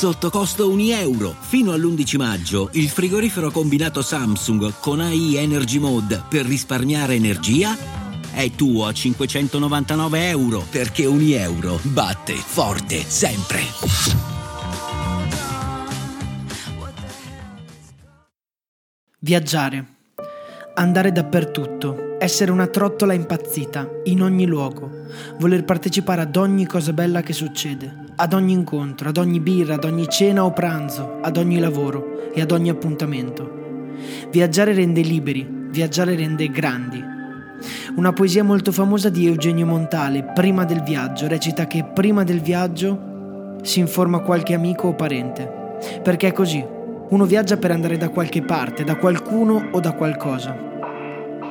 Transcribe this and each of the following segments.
sotto costo 1 euro. Fino all'11 maggio il frigorifero combinato Samsung con AI Energy Mode per risparmiare energia è tuo a 599 euro perché ogni euro batte forte sempre. Viaggiare. Andare dappertutto. Essere una trottola impazzita, in ogni luogo. Voler partecipare ad ogni cosa bella che succede. Ad ogni incontro, ad ogni birra, ad ogni cena o pranzo, ad ogni lavoro e ad ogni appuntamento. Viaggiare rende liberi, viaggiare rende grandi. Una poesia molto famosa di Eugenio Montale, Prima del viaggio, recita che prima del viaggio si informa qualche amico o parente. Perché è così. Uno viaggia per andare da qualche parte, da qualcuno o da qualcosa.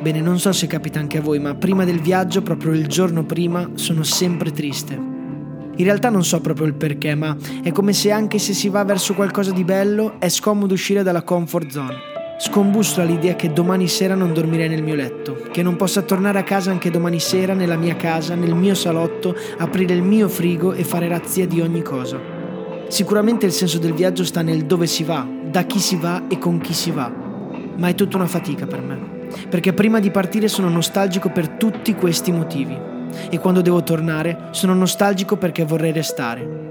Bene, non so se capita anche a voi, ma prima del viaggio, proprio il giorno prima, sono sempre triste. In realtà non so proprio il perché, ma è come se anche se si va verso qualcosa di bello, è scomodo uscire dalla comfort zone. Scombusto all'idea che domani sera non dormirei nel mio letto, che non possa tornare a casa anche domani sera nella mia casa, nel mio salotto, aprire il mio frigo e fare razzia di ogni cosa. Sicuramente il senso del viaggio sta nel dove si va, da chi si va e con chi si va, ma è tutta una fatica per me, perché prima di partire sono nostalgico per tutti questi motivi e quando devo tornare sono nostalgico perché vorrei restare.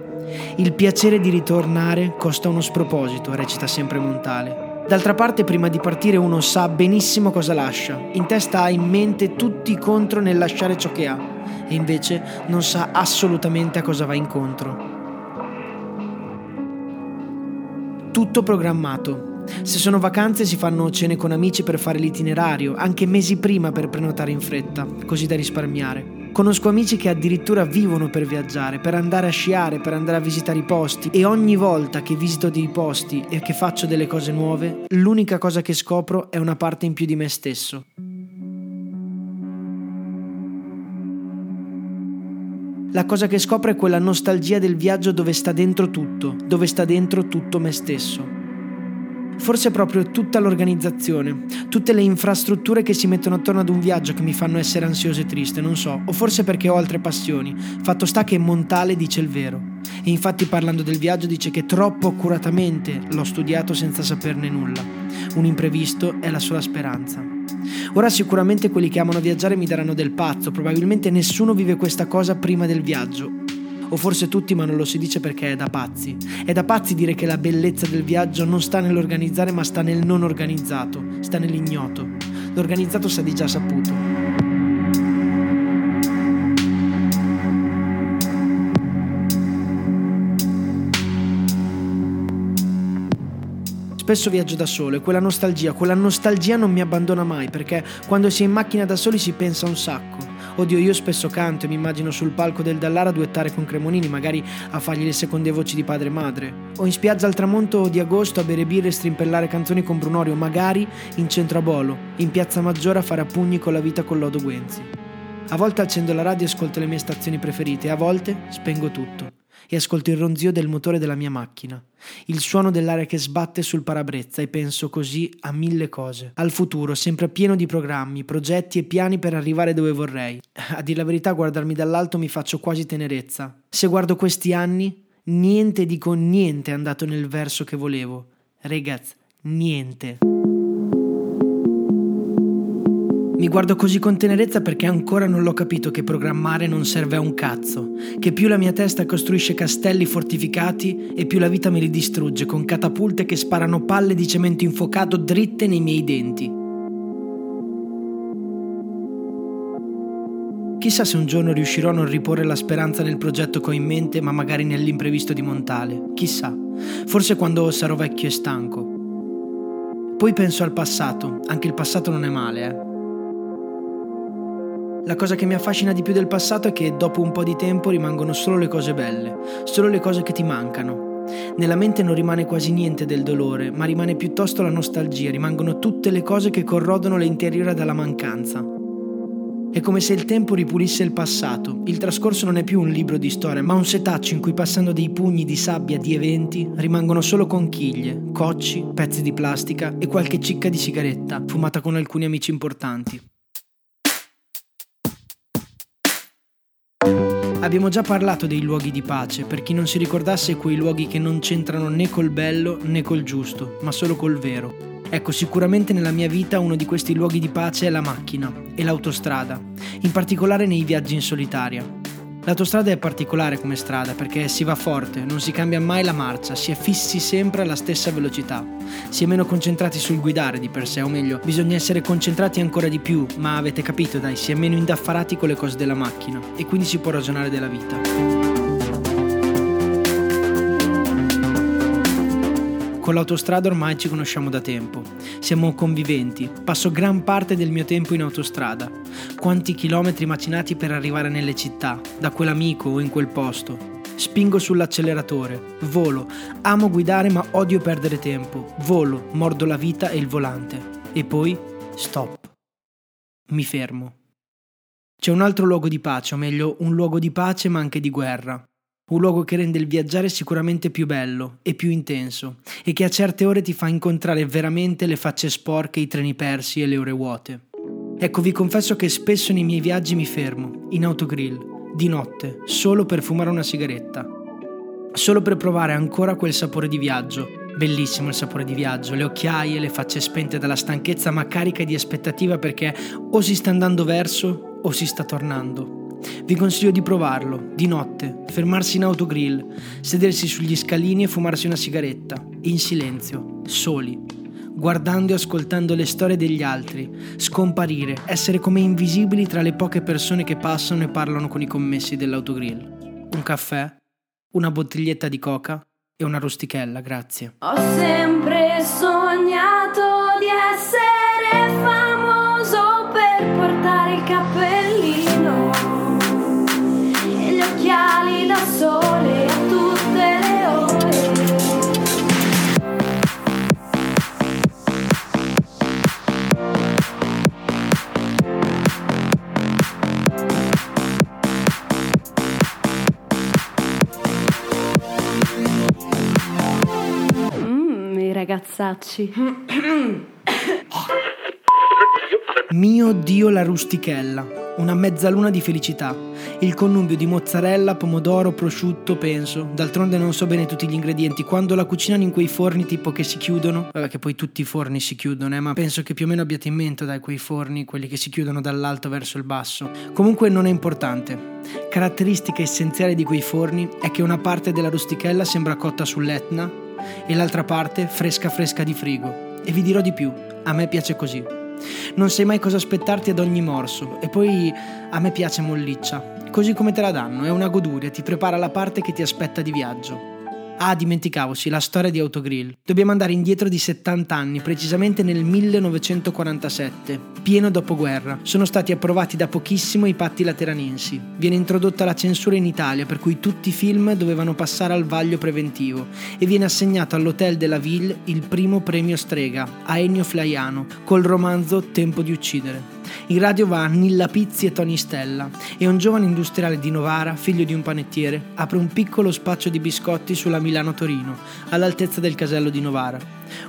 Il piacere di ritornare costa uno sproposito, recita sempre Montale. D'altra parte, prima di partire uno sa benissimo cosa lascia, in testa ha in mente tutti i contro nel lasciare ciò che ha, e invece non sa assolutamente a cosa va incontro. Tutto programmato. Se sono vacanze si fanno cene con amici per fare l'itinerario, anche mesi prima per prenotare in fretta, così da risparmiare. Conosco amici che addirittura vivono per viaggiare, per andare a sciare, per andare a visitare i posti e ogni volta che visito dei posti e che faccio delle cose nuove, l'unica cosa che scopro è una parte in più di me stesso. La cosa che scopro è quella nostalgia del viaggio dove sta dentro tutto, dove sta dentro tutto me stesso. Forse proprio tutta l'organizzazione, tutte le infrastrutture che si mettono attorno ad un viaggio che mi fanno essere ansioso e triste, non so, o forse perché ho altre passioni. Fatto sta che Montale dice il vero. E infatti parlando del viaggio dice che troppo accuratamente l'ho studiato senza saperne nulla. Un imprevisto è la sola speranza. Ora sicuramente quelli che amano viaggiare mi daranno del pazzo, probabilmente nessuno vive questa cosa prima del viaggio, o forse tutti ma non lo si dice perché è da pazzi. È da pazzi dire che la bellezza del viaggio non sta nell'organizzare ma sta nel non organizzato, sta nell'ignoto. L'organizzato sa di già saputo. Spesso viaggio da solo e quella nostalgia, quella nostalgia non mi abbandona mai perché quando si è in macchina da soli si pensa un sacco. Oddio, io spesso canto e mi immagino sul palco del Dallara a duettare con Cremonini, magari a fargli le seconde voci di padre e madre. O in spiaggia al tramonto di agosto a bere birre e strimpellare canzoni con Brunorio, magari in centro a Bolo, in piazza Maggiore a fare a pugni con la vita con Lodo Guenzi. A volte accendo la radio e ascolto le mie stazioni preferite, a volte spengo tutto e ascolto il ronzio del motore della mia macchina, il suono dell'aria che sbatte sul parabrezza e penso così a mille cose, al futuro sempre pieno di programmi, progetti e piani per arrivare dove vorrei. A dire la verità, guardarmi dall'alto mi faccio quasi tenerezza. Se guardo questi anni, niente dico niente è andato nel verso che volevo. Ragazzi, niente. Mi guardo così con tenerezza perché ancora non l'ho capito che programmare non serve a un cazzo, che più la mia testa costruisce castelli fortificati e più la vita me li distrugge con catapulte che sparano palle di cemento infuocato dritte nei miei denti. Chissà se un giorno riuscirò a non riporre la speranza nel progetto che ho in mente, ma magari nell'imprevisto di Montale. Chissà, forse quando sarò vecchio e stanco. Poi penso al passato, anche il passato non è male, eh. La cosa che mi affascina di più del passato è che dopo un po' di tempo rimangono solo le cose belle, solo le cose che ti mancano. Nella mente non rimane quasi niente del dolore, ma rimane piuttosto la nostalgia, rimangono tutte le cose che corrodono l'interiore dalla mancanza. È come se il tempo ripulisse il passato. Il trascorso non è più un libro di storia, ma un setaccio in cui passando dei pugni di sabbia di eventi rimangono solo conchiglie, cocci, pezzi di plastica e qualche cicca di sigaretta, fumata con alcuni amici importanti. Abbiamo già parlato dei luoghi di pace, per chi non si ricordasse quei luoghi che non c'entrano né col bello né col giusto, ma solo col vero. Ecco, sicuramente nella mia vita uno di questi luoghi di pace è la macchina e l'autostrada, in particolare nei viaggi in solitaria. L'autostrada è particolare come strada perché si va forte, non si cambia mai la marcia, si è fissi sempre alla stessa velocità. Si è meno concentrati sul guidare di per sé, o meglio, bisogna essere concentrati ancora di più, ma avete capito dai, si è meno indaffarati con le cose della macchina e quindi si può ragionare della vita. Con l'autostrada ormai ci conosciamo da tempo. Siamo conviventi. Passo gran parte del mio tempo in autostrada. Quanti chilometri macinati per arrivare nelle città, da quell'amico o in quel posto. Spingo sull'acceleratore, volo, amo guidare ma odio perdere tempo. Volo, mordo la vita e il volante. E poi stop. Mi fermo. C'è un altro luogo di pace, o meglio, un luogo di pace ma anche di guerra un luogo che rende il viaggiare sicuramente più bello e più intenso e che a certe ore ti fa incontrare veramente le facce sporche, i treni persi e le ore vuote. Ecco, vi confesso che spesso nei miei viaggi mi fermo, in autogrill, di notte, solo per fumare una sigaretta, solo per provare ancora quel sapore di viaggio. Bellissimo il sapore di viaggio, le occhiaie, le facce spente dalla stanchezza ma cariche di aspettativa perché o si sta andando verso o si sta tornando. Vi consiglio di provarlo, di notte, fermarsi in autogrill, sedersi sugli scalini e fumarsi una sigaretta, in silenzio, soli, guardando e ascoltando le storie degli altri, scomparire, essere come invisibili tra le poche persone che passano e parlano con i commessi dell'autogrill. Un caffè, una bottiglietta di coca e una rustichella, grazie. Ho sempre sognato ragazzacci. Mio Dio la rustichella una mezzaluna di felicità. Il connubio di mozzarella, pomodoro, prosciutto, penso. D'altronde non so bene tutti gli ingredienti. Quando la cucinano in quei forni tipo che si chiudono, vabbè che poi tutti i forni si chiudono, eh, ma penso che più o meno abbiate in mente dai quei forni, quelli che si chiudono dall'alto verso il basso. Comunque non è importante. Caratteristica essenziale di quei forni è che una parte della rustichella sembra cotta sull'Etna e l'altra parte fresca fresca di frigo. E vi dirò di più, a me piace così. Non sai mai cosa aspettarti ad ogni morso e poi a me piace molliccia. Così come te la danno, è una goduria, ti prepara la parte che ti aspetta di viaggio. Ah, dimenticavo, sì, la storia di Autogrill. Dobbiamo andare indietro di 70 anni, precisamente nel 1947, pieno dopoguerra. Sono stati approvati da pochissimo i patti lateranensi. Viene introdotta la censura in Italia, per cui tutti i film dovevano passare al vaglio preventivo e viene assegnato all'Hotel della Ville il primo premio strega a Ennio Flaiano col romanzo Tempo di uccidere. In radio va Nilla Pizzi e Tony Stella e un giovane industriale di Novara, figlio di un panettiere, apre un piccolo spaccio di biscotti sulla Milano-Torino, all'altezza del casello di Novara.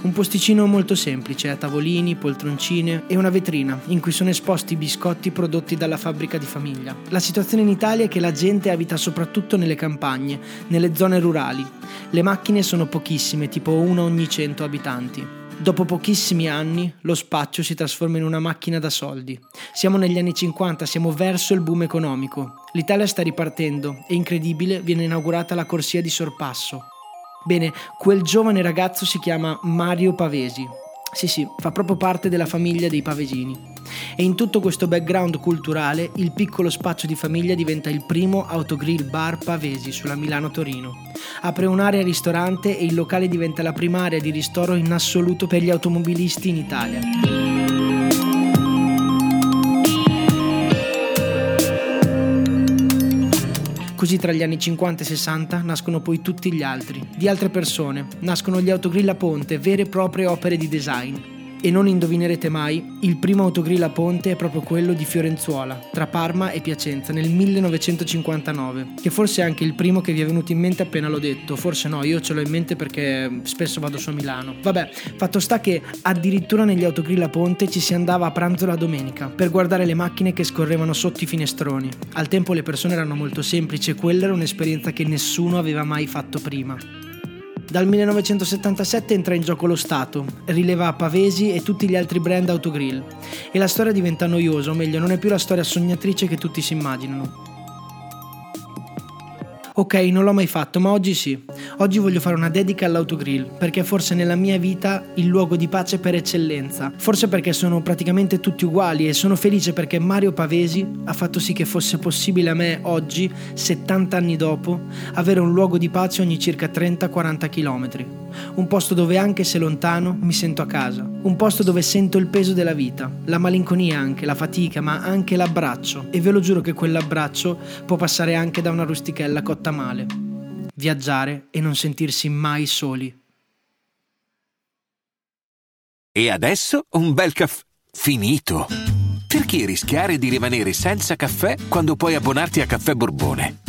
Un posticino molto semplice, a tavolini, poltroncine e una vetrina in cui sono esposti i biscotti prodotti dalla fabbrica di famiglia. La situazione in Italia è che la gente abita soprattutto nelle campagne, nelle zone rurali. Le macchine sono pochissime, tipo una ogni 100 abitanti. Dopo pochissimi anni lo spaccio si trasforma in una macchina da soldi. Siamo negli anni 50, siamo verso il boom economico. L'Italia sta ripartendo e incredibile viene inaugurata la corsia di sorpasso. Bene, quel giovane ragazzo si chiama Mario Pavesi. Sì, sì, fa proprio parte della famiglia dei Pavesini. E in tutto questo background culturale, il piccolo spazio di famiglia diventa il primo autogrill bar Pavesi sulla Milano-Torino. Apre un'area ristorante e il locale diventa la prima area di ristoro in assoluto per gli automobilisti in Italia. Così tra gli anni 50 e 60 nascono poi tutti gli altri, di altre persone, nascono gli autogrill a ponte, vere e proprie opere di design. E non indovinerete mai, il primo autogrill a ponte è proprio quello di Fiorenzuola, tra Parma e Piacenza, nel 1959, che forse è anche il primo che vi è venuto in mente appena l'ho detto, forse no, io ce l'ho in mente perché spesso vado su a Milano. Vabbè, fatto sta che addirittura negli autogrill a ponte ci si andava a pranzo la domenica, per guardare le macchine che scorrevano sotto i finestroni. Al tempo le persone erano molto semplici e quella era un'esperienza che nessuno aveva mai fatto prima. Dal 1977 entra in gioco lo Stato, rileva Pavesi e tutti gli altri brand autogrill e la storia diventa noiosa, o meglio non è più la storia sognatrice che tutti si immaginano. Ok, non l'ho mai fatto, ma oggi sì. Oggi voglio fare una dedica all'autogrill, perché forse nella mia vita il luogo di pace per eccellenza. Forse perché sono praticamente tutti uguali e sono felice perché Mario Pavesi ha fatto sì che fosse possibile a me oggi, 70 anni dopo, avere un luogo di pace ogni circa 30-40 km. Un posto dove anche se lontano mi sento a casa. Un posto dove sento il peso della vita, la malinconia anche, la fatica, ma anche l'abbraccio. E ve lo giuro che quell'abbraccio può passare anche da una rustichella cotta male. Viaggiare e non sentirsi mai soli. E adesso un bel caffè finito. Perché rischiare di rimanere senza caffè quando puoi abbonarti a Caffè Borbone?